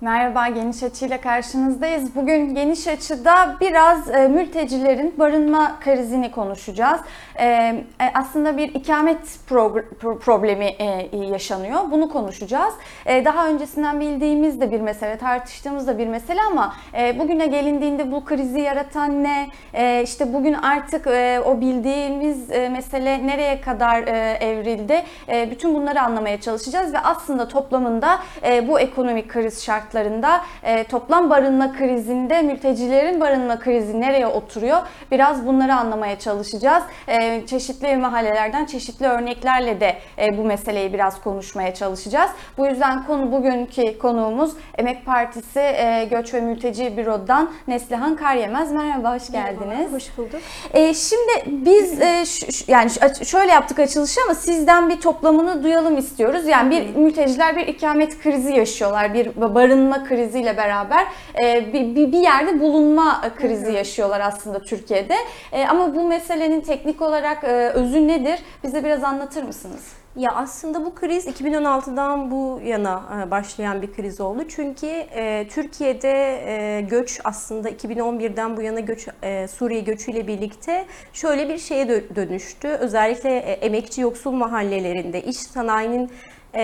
Merhaba, Geniş Açı ile karşınızdayız. Bugün Geniş Açı'da biraz e, mültecilerin barınma krizini konuşacağız. E, e, aslında bir ikamet pro- problemi e, yaşanıyor. Bunu konuşacağız. E, daha öncesinden bildiğimiz de bir mesele, tartıştığımız da bir mesele ama e, bugüne gelindiğinde bu krizi yaratan ne? E, işte bugün artık e, o bildiğimiz e, mesele nereye kadar e, evrildi? E, bütün bunları anlamaya çalışacağız ve aslında toplamında e, bu ekonomik kriz şartlarında e, toplam barınma krizinde mültecilerin barınma krizi nereye oturuyor? Biraz bunları anlamaya çalışacağız. E, çeşitli mahallelerden çeşitli örneklerle de e, bu meseleyi biraz konuşmaya çalışacağız. Bu yüzden konu bugünkü konuğumuz Emek Partisi e, Göç ve Mülteci Büro'dan Neslihan Karyemez. Merhaba, hoş geldiniz. Hoş bulduk. E, şimdi biz e, yani şöyle yaptık açılışı ama sizden bir toplamını duyalım istiyoruz. Yani bir mülteciler bir ikamet krizi yaşıyorlar. Bir barınma kriziyle beraber e, bir, bir- bir yerde bulunma krizi yaşıyorlar aslında Türkiye'de. E, ama bu meselenin teknik olarak e, özü nedir? Bize biraz anlatır mısınız? Ya aslında bu kriz 2016'dan bu yana e, başlayan bir kriz oldu. Çünkü e, Türkiye'de e, göç aslında 2011'den bu yana göç e, Suriye göçüyle birlikte şöyle bir şeye dö- dönüştü. Özellikle e, emekçi yoksul mahallelerinde iş sanayinin e,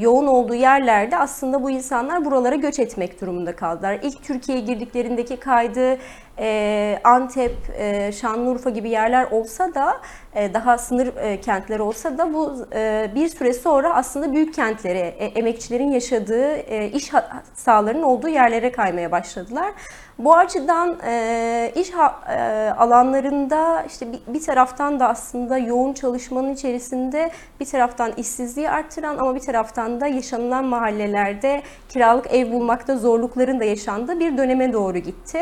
yoğun olduğu yerlerde aslında bu insanlar buralara göç etmek durumunda kaldılar. İlk Türkiye'ye girdiklerindeki kaydı e, Antep, e, Şanlıurfa gibi yerler olsa da e, daha sınır e, kentler olsa da bu bir süre sonra aslında büyük kentlere, emekçilerin yaşadığı, iş ha- sahalarının olduğu yerlere kaymaya başladılar. Bu açıdan iş alanlarında işte bir, bir taraftan da aslında yoğun çalışmanın içerisinde bir taraftan işsizliği arttıran ama bir taraftan da yaşanılan mahallelerde kiralık ev bulmakta zorlukların da yaşandığı bir döneme doğru gitti.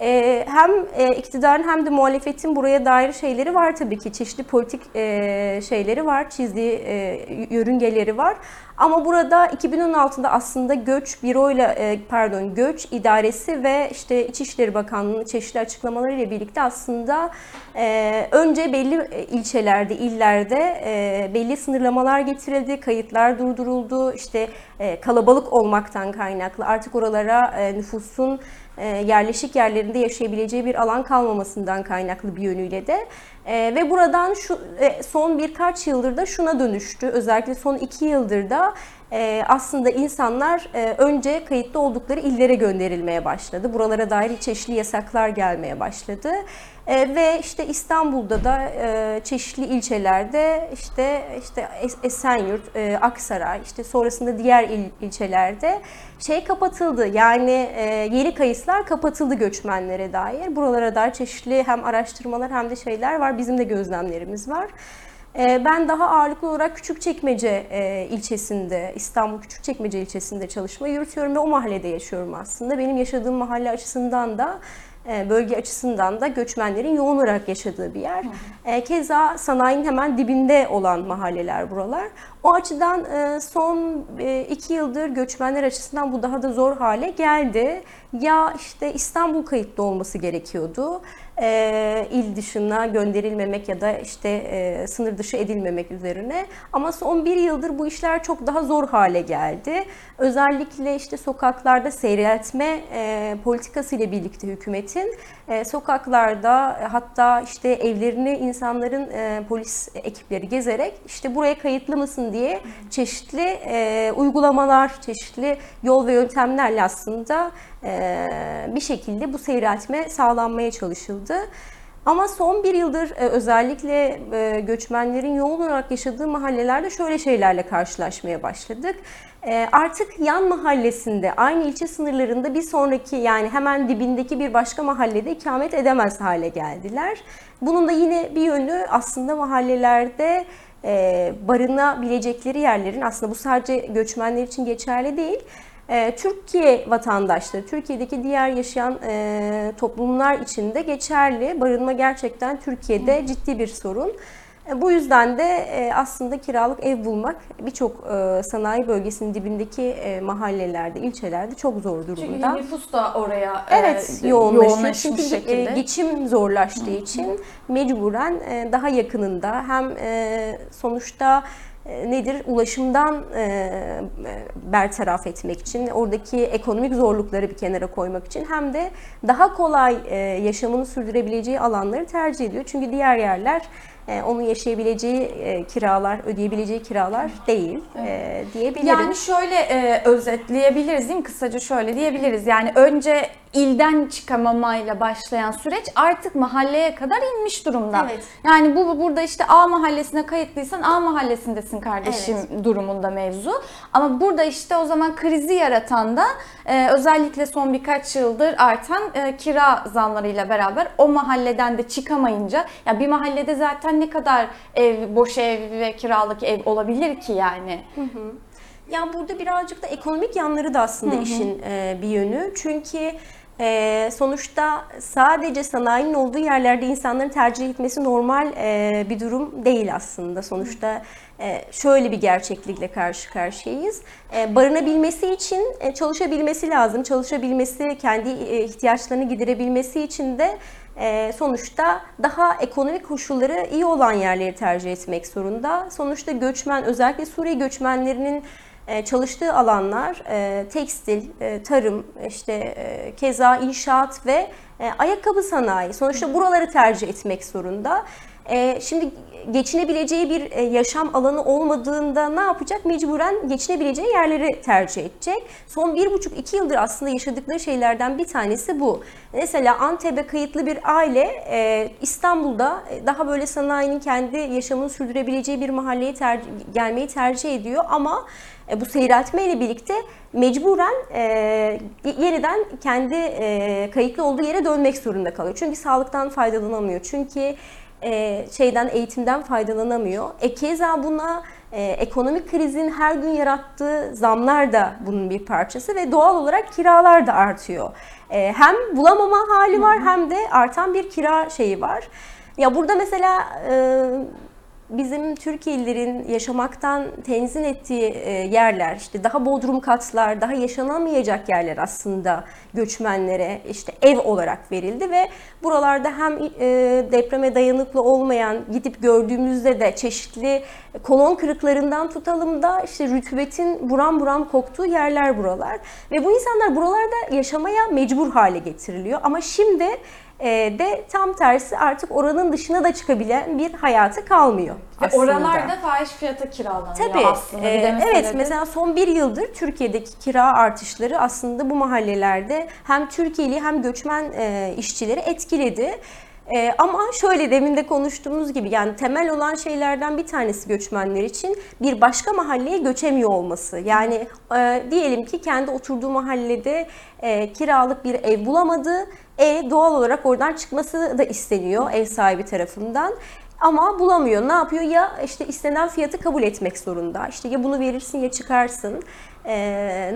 Ee, hem e, iktidarın hem de muhalefetin buraya dair şeyleri var tabii ki. Çeşitli politik e, şeyleri var, çizdiği e, yörüngeleri var. Ama burada 2016'da aslında göç büroyla e, pardon göç idaresi ve işte İçişleri Bakanlığı'nın çeşitli açıklamalarıyla birlikte aslında e, önce belli e, ilçelerde, illerde e, belli sınırlamalar getirildi, kayıtlar durduruldu. İşte e, kalabalık olmaktan kaynaklı artık oralara e, nüfusun e, yerleşik yerlerinde yaşayabileceği bir alan kalmamasından kaynaklı bir yönüyle de e, ve buradan şu e, son birkaç yıldır da şuna dönüştü. Özellikle son iki yıldır da e, aslında insanlar e, önce kayıtlı oldukları illere gönderilmeye başladı. Buralara dair çeşitli yasaklar gelmeye başladı. E, ve işte İstanbul'da da e, çeşitli ilçelerde işte işte Es- Esenyurt, e, Aksaray, işte sonrasında diğer il, ilçelerde şey kapatıldı. Yani e, yeni kayıtlar kapatıldı göçmenlere dair. Buralara dair çeşitli hem araştırmalar hem de şeyler var. Bizim de gözlemlerimiz var. E, Ben daha ağırlıklı olarak Küçükçekmece e, ilçesinde, İstanbul Küçükçekmece ilçesinde çalışma yürütüyorum ve o mahallede yaşıyorum aslında. Benim yaşadığım mahalle açısından da e, bölge açısından da göçmenlerin yoğun olarak yaşadığı bir yer. E, Keza sanayinin hemen dibinde olan mahalleler buralar. O açıdan son iki yıldır göçmenler açısından bu daha da zor hale geldi. Ya işte İstanbul kayıtlı olması gerekiyordu. E, il dışına gönderilmemek ya da işte e, sınır dışı edilmemek üzerine. Ama son bir yıldır bu işler çok daha zor hale geldi. Özellikle işte sokaklarda seyreltme e, politikası ile birlikte hükümetin e, sokaklarda e, hatta işte evlerini insanların e, polis ekipleri gezerek işte buraya kayıtlı mısın diye çeşitli e, uygulamalar, çeşitli yol ve yöntemlerle aslında bir şekilde bu seyreltme sağlanmaya çalışıldı. Ama son bir yıldır e, özellikle e, göçmenlerin yoğun olarak yaşadığı mahallelerde şöyle şeylerle karşılaşmaya başladık. E, Artık yan mahallesinde, aynı ilçe sınırlarında bir sonraki yani hemen dibindeki bir başka mahallede ikamet edemez hale geldiler. Bunun da yine bir yönü aslında mahallelerde barınabilecekleri yerlerin aslında bu sadece göçmenler için geçerli değil. E, Türkiye vatandaşları, Türkiye'deki diğer yaşayan e, toplumlar için de geçerli. Barınma gerçekten Türkiye'de ciddi bir sorun. E, Bu yüzden de e, aslında kiralık ev bulmak birçok e, sanayi bölgesinin dibindeki e, mahallelerde, ilçelerde çok zor Çünkü durumda. nüfus da oraya e, Evet yoğunlaşıyor. yoğunlaşmış Çünkü şekilde. e, geçim zorlaştığı için mecburen e, daha yakınında hem e, sonuçta e, nedir ulaşımdan e, e, bertaraf etmek için oradaki ekonomik zorlukları bir kenara koymak için hem de daha kolay e, yaşamını sürdürebileceği alanları tercih ediyor. Çünkü diğer yerler e, onun yaşayabileceği e, kiralar, ödeyebileceği kiralar değil e, diyebilirim. Yani şöyle e, özetleyebiliriz değil mi? Kısaca şöyle diyebiliriz. Yani önce ilden çıkamamayla başlayan süreç artık mahalleye kadar inmiş durumda. Evet. Yani bu burada işte A mahallesine kayıtlıysan A mahallesindesin kardeşim durumunda mevzu. Ama burada işte o zaman krizi yaratan da e, özellikle son birkaç yıldır artan e, kira zamlarıyla beraber o mahalleden de çıkamayınca ya bir mahallede zaten ne kadar ev boş ev ve kiralık ev olabilir ki yani? Ya burada birazcık da ekonomik yanları da aslında işin e, bir yönü. Çünkü e, sonuçta sadece sanayinin olduğu yerlerde insanların tercih etmesi normal e, bir durum değil aslında. Sonuçta e, şöyle bir gerçeklikle karşı karşıyayız. E, barınabilmesi için e, çalışabilmesi lazım. Çalışabilmesi, kendi e, ihtiyaçlarını giderebilmesi için de e, sonuçta daha ekonomik koşulları iyi olan yerleri tercih etmek zorunda. Sonuçta göçmen, özellikle Suriye göçmenlerinin çalıştığı alanlar e, tekstil, e, tarım, işte e, keza inşaat ve e, ayakkabı sanayi. Sonuçta buraları tercih etmek zorunda. E, Şimdi geçinebileceği bir e, yaşam alanı olmadığında ne yapacak? Mecburen geçinebileceği yerleri tercih edecek. Son bir buçuk iki yıldır aslında yaşadıkları şeylerden bir tanesi bu. Mesela Antep'e kayıtlı bir aile e, İstanbul'da e, daha böyle sanayinin kendi yaşamını sürdürebileceği bir mahalleye ter- gelmeyi tercih ediyor ama bu seyreltmeyle birlikte mecburen e, yeniden kendi e, kayıtlı olduğu yere dönmek zorunda kalıyor. Çünkü sağlıktan faydalanamıyor. Çünkü e, şeyden eğitimden faydalanamıyor. E keza buna e, ekonomik krizin her gün yarattığı zamlar da bunun bir parçası ve doğal olarak kiralar da artıyor. E, hem bulamama hali var hem de artan bir kira şeyi var. Ya burada mesela e, bizim Türkiye'lilerin yaşamaktan tenzin ettiği e, yerler, işte daha bodrum katlar, daha yaşanamayacak yerler aslında göçmenlere işte ev olarak verildi ve buralarda hem e, depreme dayanıklı olmayan gidip gördüğümüzde de çeşitli kolon kırıklarından tutalım da işte rütübetin buram buram koktuğu yerler buralar. Ve bu insanlar buralarda yaşamaya mecbur hale getiriliyor. Ama şimdi de tam tersi artık oranın dışına da çıkabilen bir hayatı kalmıyor. Ve aslında. oralarda fahiş fiyata kiralanıyor Tabii. aslında. Bir e, de mesele evet de- mesela son bir yıldır Türkiye'deki kira artışları aslında bu mahallelerde hem Türkiye'li hem göçmen e, işçileri etkiledi. E, ama şöyle demin de konuştuğumuz gibi yani temel olan şeylerden bir tanesi göçmenler için bir başka mahalleye göçemiyor olması. Yani e, diyelim ki kendi oturduğu mahallede e, kiralık bir ev bulamadı. E doğal olarak oradan çıkması da isteniyor ev sahibi tarafından. Ama bulamıyor. Ne yapıyor? Ya işte istenen fiyatı kabul etmek zorunda. İşte ya bunu verirsin ya çıkarsın.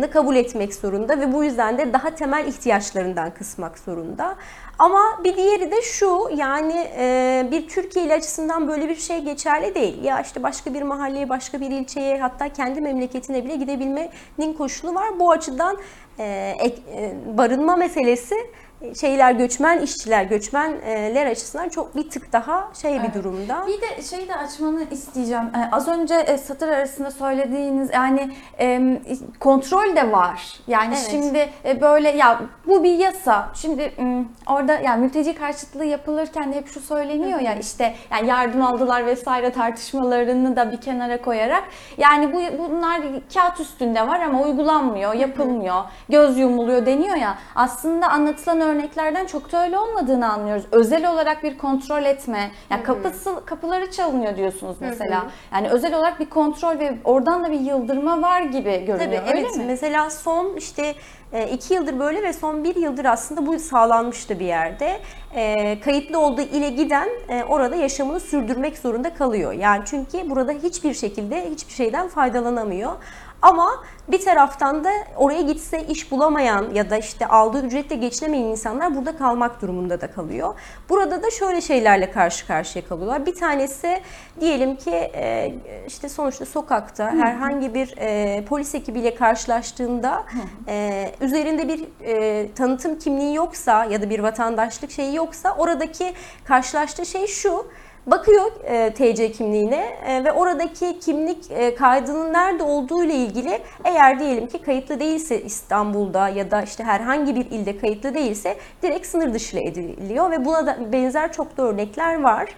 Ne kabul etmek zorunda ve bu yüzden de daha temel ihtiyaçlarından kısmak zorunda. Ama bir diğeri de şu yani e, bir Türkiye'li açısından böyle bir şey geçerli değil. Ya işte başka bir mahalleye, başka bir ilçeye hatta kendi memleketine bile gidebilmenin koşulu var. Bu açıdan e, e, barınma meselesi şeyler göçmen işçiler, göçmenler açısından çok bir tık daha şey Evet. bir durumda. Bir de şeyi de açmanı isteyeceğim. Ee, az önce e, satır arasında söylediğiniz yani e, kontrol de var. Yani Evet. şimdi e, böyle ya bu bir yasa. Şimdi m, orada yani mülteci karşıtlığı yapılırken de hep şu söyleniyor ya işte yani yardım aldılar vesaire tartışmalarını da bir kenara koyarak yani bu bunlar kağıt üstünde var ama uygulanmıyor, yapılmıyor, göz yumuluyor deniyor ya. Aslında anlatılan örneklerden çok da öyle olmadığını anlıyoruz. Özel olarak bir kontrol etme, yani kapısı kapıları çalınıyor diyorsunuz mesela. Yani özel olarak bir kontrol ve oradan da bir yıldırma var gibi görünüyor. Tabii öyle evet mi? mesela son işte e, iki yıldır böyle ve son bir yıldır aslında bu sağlanmıştı bir yerde. E, kayıtlı olduğu ile giden e, orada yaşamını sürdürmek zorunda kalıyor. Yani çünkü burada hiçbir şekilde hiçbir şeyden faydalanamıyor. Ama bir taraftan da oraya gitse iş bulamayan ya da işte aldığı ücretle geçinemeyen insanlar burada kalmak durumunda da kalıyor. Burada da şöyle şeylerle karşı karşıya kalıyorlar. Bir tanesi diyelim ki e, işte sonuçta sokakta herhangi bir e, polis ekibiyle karşılaştığında e, üzerinde bir tanıtım kimliği yoksa ya da bir vatandaşlık şeyi yoksa oradaki karşılaştığı şey şu. Bakıyor e, TC kimliğine e, ve oradaki kimlik e, kaydının nerede olduğu ile ilgili eğer diyelim ki kayıtlı değilse İstanbul'da ya da işte herhangi bir ilde kayıtlı değilse direkt sınır dışı ediliyor ve buna da benzer çok da örnekler var.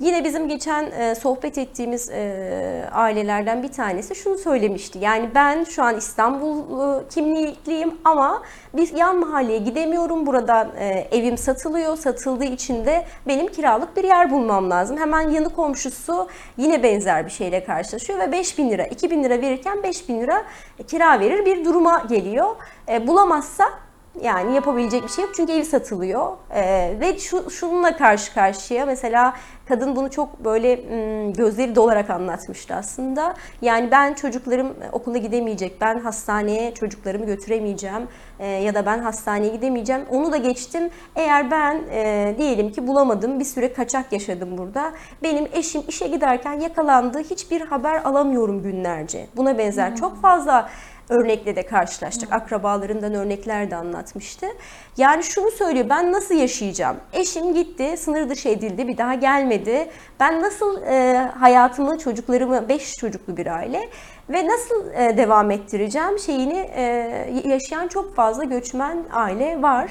Yine bizim geçen e, sohbet ettiğimiz e, ailelerden bir tanesi şunu söylemişti. Yani ben şu an İstanbul e, kimlikliyim ama bir yan mahalleye gidemiyorum. Buradan e, evim satılıyor. Satıldığı için de benim kiralık bir yer bulmam lazım. Hemen yanı komşusu yine benzer bir şeyle karşılaşıyor ve 5000 lira, 2000 lira verirken 5000 lira kira verir bir duruma geliyor. E, bulamazsa yani yapabilecek bir şey yok çünkü ev satılıyor Ee, ve şu, şununla karşı karşıya mesela kadın bunu çok böyle mm, gözleri dolarak anlatmıştı aslında. Yani ben çocuklarım okula gidemeyecek, ben hastaneye çocuklarımı götüremeyeceğim e, ya da ben hastaneye gidemeyeceğim. Onu da geçtim. Eğer ben e, diyelim ki bulamadım, bir süre kaçak yaşadım burada. Benim eşim işe giderken yakalandı, hiçbir haber alamıyorum günlerce. Buna benzer çok fazla örnekle de karşılaştık. Akrabalarından örnekler de anlatmıştı. Yani şunu söylüyor, ben nasıl yaşayacağım? Eşim gitti, sınır dışı edildi, bir daha gelmedi. Ben nasıl e, hayatımı, çocuklarımı, beş çocuklu bir aile ve nasıl e, devam ettireceğim şeyini e, yaşayan çok fazla göçmen aile var.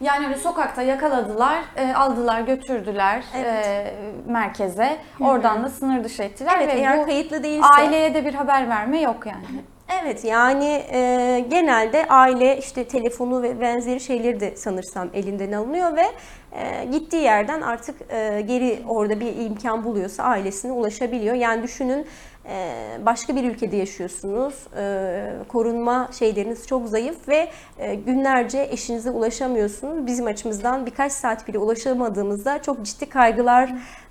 Yani öyle sokakta yakaladılar, e, aldılar, götürdüler Evet. e, merkeze. Oradan da sınır dışı ettiler Evet, ve eğer bu kayıtlı değilse... aileye de bir haber verme yok yani. Evet yani e, genelde aile işte telefonu ve benzeri şeyleri de sanırsam elinden alınıyor ve e, gittiği yerden artık e, geri orada bir imkan buluyorsa ailesine ulaşabiliyor. Yani düşünün e, başka bir ülkede yaşıyorsunuz, e, korunma şeyleriniz çok zayıf ve e, günlerce eşinize ulaşamıyorsunuz. Bizim açımızdan birkaç saat bile ulaşamadığımızda çok ciddi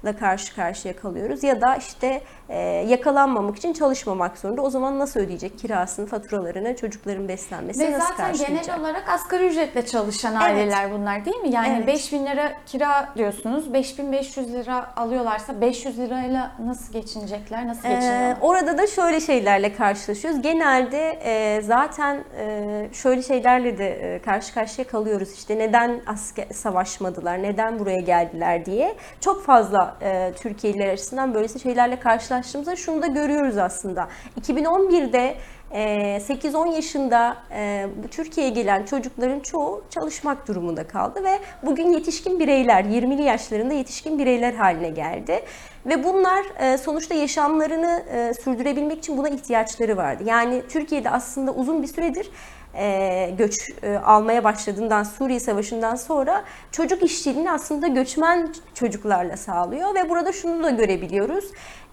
kaygılarla karşı karşıya kalıyoruz. Ya da işte e, yakalanmamak için çalışmamak zorunda. O zaman nasıl ödeyecek kirasını, faturalarını, çocukların beslenmesi Ve nasıl zaten karşılayacak? genel olarak asgari ücretle çalışan aileler bunlar değil mi? Yani Evet. 5000 lira kira diyorsunuz. 5500 lira alıyorlarsa 500 lirayla nasıl geçinecekler? Nasıl Ee, geçiniyorlar? orada da şöyle şeylerle karşılaşıyoruz. Genelde e, zaten e, şöyle şeylerle de e, karşı karşıya kalıyoruz. İşte neden asker savaşmadılar, neden buraya geldiler diye. Çok fazla e, Türkiye'liler açısından böylesi şeylerle karşılaştığımızda şunu da görüyoruz aslında. 2011'de e, 8-10 yaşında e, Türkiye'ye gelen çocukların çoğu çalışmak durumunda kaldı ve bugün yetişkin bireyler, 20'li yaşlarında yetişkin bireyler haline geldi. Ve bunlar e, sonuçta yaşamlarını e, sürdürebilmek için buna ihtiyaçları vardı. Yani Türkiye'de aslında uzun bir süredir e, göç e, almaya başladığından Suriye Savaşı'ndan sonra çocuk işçiliğini aslında göçmen çocuklarla sağlıyor ve burada şunu da görebiliyoruz.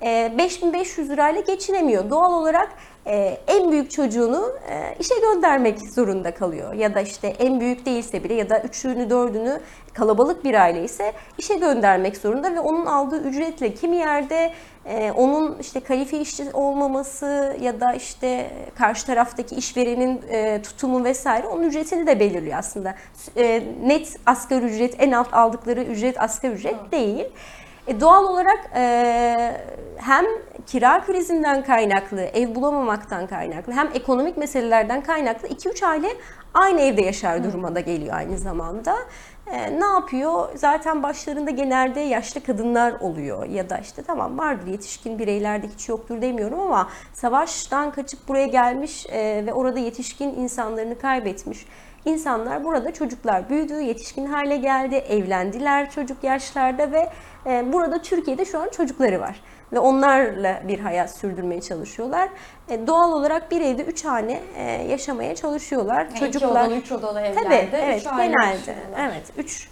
E, 5500 lirayla geçinemiyor. Doğal olarak e, en büyük çocuğunu e, işe göndermek zorunda kalıyor. Ya da işte en büyük değilse bile ya da üçünü dördünü kalabalık bir aile ise işe göndermek zorunda ve onun aldığı ücretle kimi yerde e, onun işte kalifiye işçi olmaması ya da işte karşı taraftaki işverenin e, tutumu vesaire onun ücretini de belirliyor aslında. E, net asgari ücret, en alt aldıkları ücret asgari ücret değil. E, doğal olarak e, hem kira krizinden kaynaklı, ev bulamamaktan kaynaklı, hem ekonomik meselelerden kaynaklı 2-3 aile aynı evde yaşar duruma da geliyor aynı zamanda. E, ne yapıyor? Zaten başlarında genelde yaşlı kadınlar oluyor ya da işte tamam vardır yetişkin bireylerde hiç yoktur demiyorum ama savaştan kaçıp buraya gelmiş e, ve orada yetişkin insanlarını kaybetmiş insanlar burada çocuklar büyüdü, yetişkin hale geldi, evlendiler çocuk yaşlarda ve e, burada Türkiye'de şu an çocukları var ve onlarla bir hayat sürdürmeye çalışıyorlar. E, doğal olarak bir evde üç hane e, yaşamaya çalışıyorlar. Yani Çocuklar iki odalı, üç odalı evlerde. Tabii, üç evet aile genelde. Evet, üç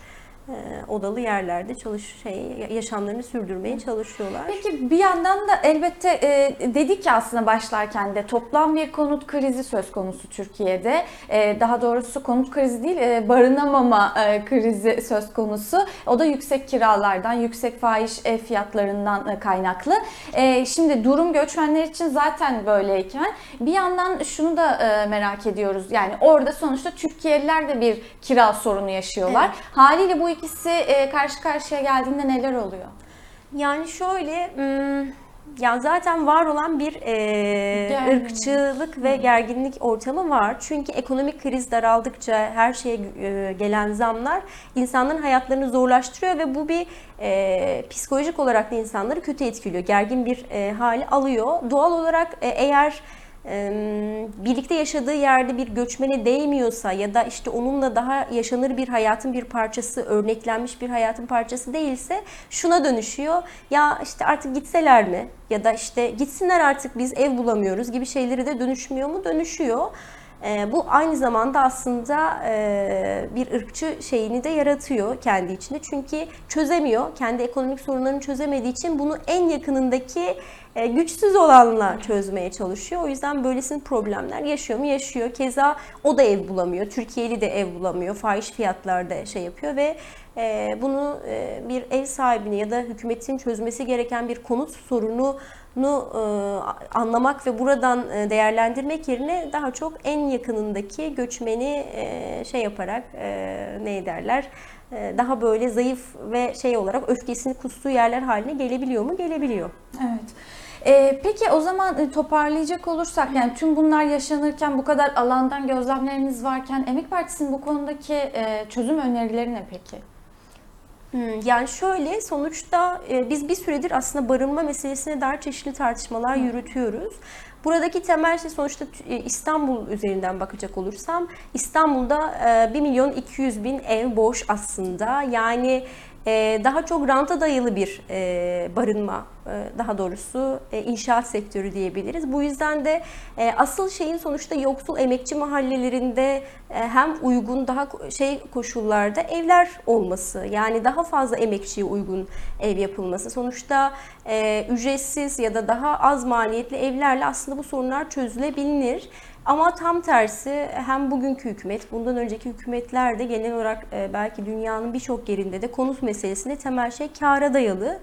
odalı yerlerde çalış şey yaşamlarını sürdürmeye çalışıyorlar. Peki bir yandan da elbette e, dedik ki aslında başlarken de toplam bir konut krizi söz konusu Türkiye'de. E, daha doğrusu konut krizi değil e, barınamama e, krizi söz konusu. O da yüksek kiralardan, yüksek fahiş ev fiyatlarından e, kaynaklı. E, şimdi durum göçmenler için zaten böyleyken bir yandan şunu da e, merak ediyoruz. Yani orada sonuçta Türkiye'liler de bir kira sorunu yaşıyorlar. Evet. Haliyle bu ikisi e, karşı karşıya geldiğinde neler oluyor? Yani şöyle ya zaten var olan bir e, ırkçılık ve gerginlik ortamı var. Çünkü ekonomik kriz daraldıkça her şeye e, gelen zamlar insanların hayatlarını zorlaştırıyor ve bu bir e, psikolojik olarak da insanları kötü etkiliyor. Gergin bir e, hali alıyor. Doğal olarak e, eğer birlikte yaşadığı yerde bir göçmene değmiyorsa ya da işte onunla daha yaşanır bir hayatın bir parçası, örneklenmiş bir hayatın parçası değilse şuna dönüşüyor. Ya işte artık gitseler mi? Ya da işte gitsinler artık biz ev bulamıyoruz gibi şeyleri de dönüşmüyor mu? Dönüşüyor. E, bu aynı zamanda aslında e, bir ırkçı şeyini de yaratıyor kendi içinde. Çünkü çözemiyor. Kendi ekonomik sorunlarını çözemediği için bunu en yakınındaki e, güçsüz olanla çözmeye çalışıyor. O yüzden böylesine problemler yaşıyor mu? Yaşıyor. Keza o da ev bulamıyor. Türkiye'li de ev bulamıyor. Fahiş fiyatlarda şey yapıyor ve e, bunu e, bir ev sahibine ya da hükümetin çözmesi gereken bir konut sorunu nu e, anlamak ve buradan e, değerlendirmek yerine daha çok en yakınındaki göçmeni e, şey yaparak e, ne derler e, daha böyle zayıf ve şey olarak öfkesini kustuğu yerler haline gelebiliyor mu? Gelebiliyor. Evet. Ee, peki o zaman e, toparlayacak olursak yani tüm bunlar yaşanırken bu kadar alandan gözlemleriniz varken Emek Partisi'nin bu konudaki e, çözüm önerileri ne peki? Hmm, Yani şöyle sonuçta e, biz bir süredir aslında barınma meselesine dair çeşitli tartışmalar yürütüyoruz. Buradaki temel şey sonuçta e, İstanbul üzerinden bakacak olursam İstanbul'da e, 1 milyon 200 bin ev boş aslında. Yani e, daha çok ranta dayalı bir e, barınma e, daha doğrusu e, inşaat sektörü diyebiliriz. Bu yüzden de asıl şeyin sonuçta yoksul emekçi mahallelerinde hem uygun daha şey koşullarda evler olması yani daha fazla emekçiye uygun ev yapılması. Sonuçta ücretsiz ya da daha az maliyetli evlerle aslında bu sorunlar çözülebilir. Ama tam tersi hem bugünkü hükümet, bundan önceki hükümetler de genel olarak e, belki dünyanın birçok yerinde de konut meselesinde temel şey kâra dayalı.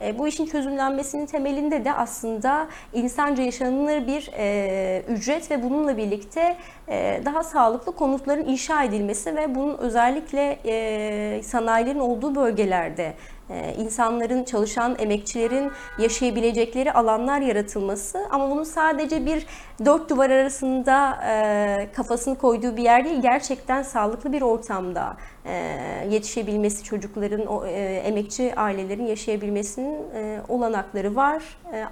E, Bu işin çözümlenmesinin temelinde de aslında insanca yaşanılır bir e, ücret ve bununla birlikte e, daha sağlıklı konutların inşa edilmesi ve bunun özellikle e, sanayilerin olduğu bölgelerde insanların, çalışan emekçilerin yaşayabilecekleri alanlar yaratılması ama bunu sadece bir dört duvar arasında e, kafasını koyduğu bir yer değil, gerçekten sağlıklı bir ortamda e, yetişebilmesi, çocukların, o, e, emekçi ailelerin yaşayabilmesinin olanakları var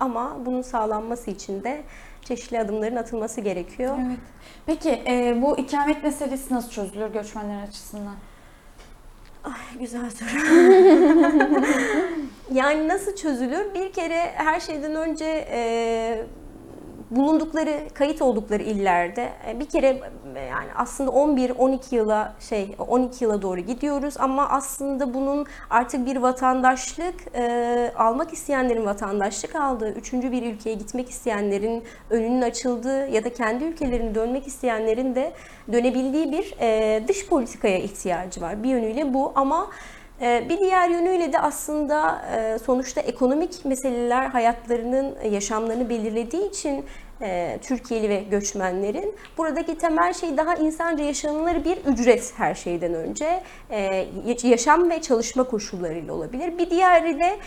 ama bunun sağlanması için de çeşitli adımların atılması gerekiyor. Evet. Peki bu ikamet meselesi nasıl çözülür göçmenler açısından? Ay, güzel soru. yani nasıl çözülür? Bir kere her şeyden önce e, bulundukları, kayıt oldukları illerde e, bir kere e, yani aslında 11-12 yıla şey 12 yıla doğru gidiyoruz ama aslında bunun artık bir vatandaşlık e, almak isteyenlerin vatandaşlık aldığı, üçüncü bir ülkeye gitmek isteyenlerin önünün açıldığı ya da kendi ülkelerine dönmek isteyenlerin de dönebildiği bir e, dış politikaya ihtiyacı var. Bir yönüyle bu ama Bir diğer yönüyle de aslında e, sonuçta ekonomik meseleler hayatlarının, e, yaşamlarını belirlediği için e, Türkiye'li ve göçmenlerin buradaki temel şey daha insanca yaşanılır bir ücret her şeyden önce. Yaşam ve çalışma koşullarıyla olabilir. Bir diğeri de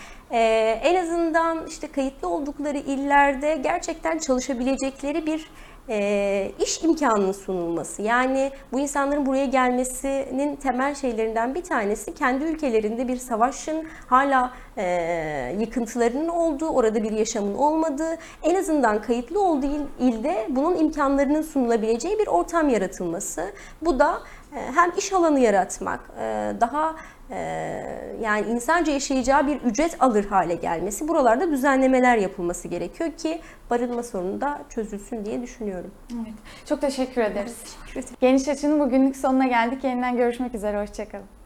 en azından işte kayıtlı oldukları illerde gerçekten çalışabilecekleri bir e, iş imkanının sunulması. Yani bu insanların buraya gelmesinin temel şeylerinden bir tanesi kendi ülkelerinde bir savaşın hala e, yıkıntılarının olduğu, orada bir yaşamın olmadığı, en azından kayıtlı olduğu il- ilde bunun imkanlarının sunulabileceği bir ortam yaratılması. Bu da hem iş alanı yaratmak, daha yani insanca yaşayacağı bir ücret alır hale gelmesi, buralarda düzenlemeler yapılması gerekiyor ki barınma sorunu da çözülsün diye düşünüyorum. Evet. Çok teşekkür ederiz. Teşekkür ederim. Geniş Açı'nın bugünlük sonuna geldik. Yeniden görüşmek üzere. Hoşçakalın.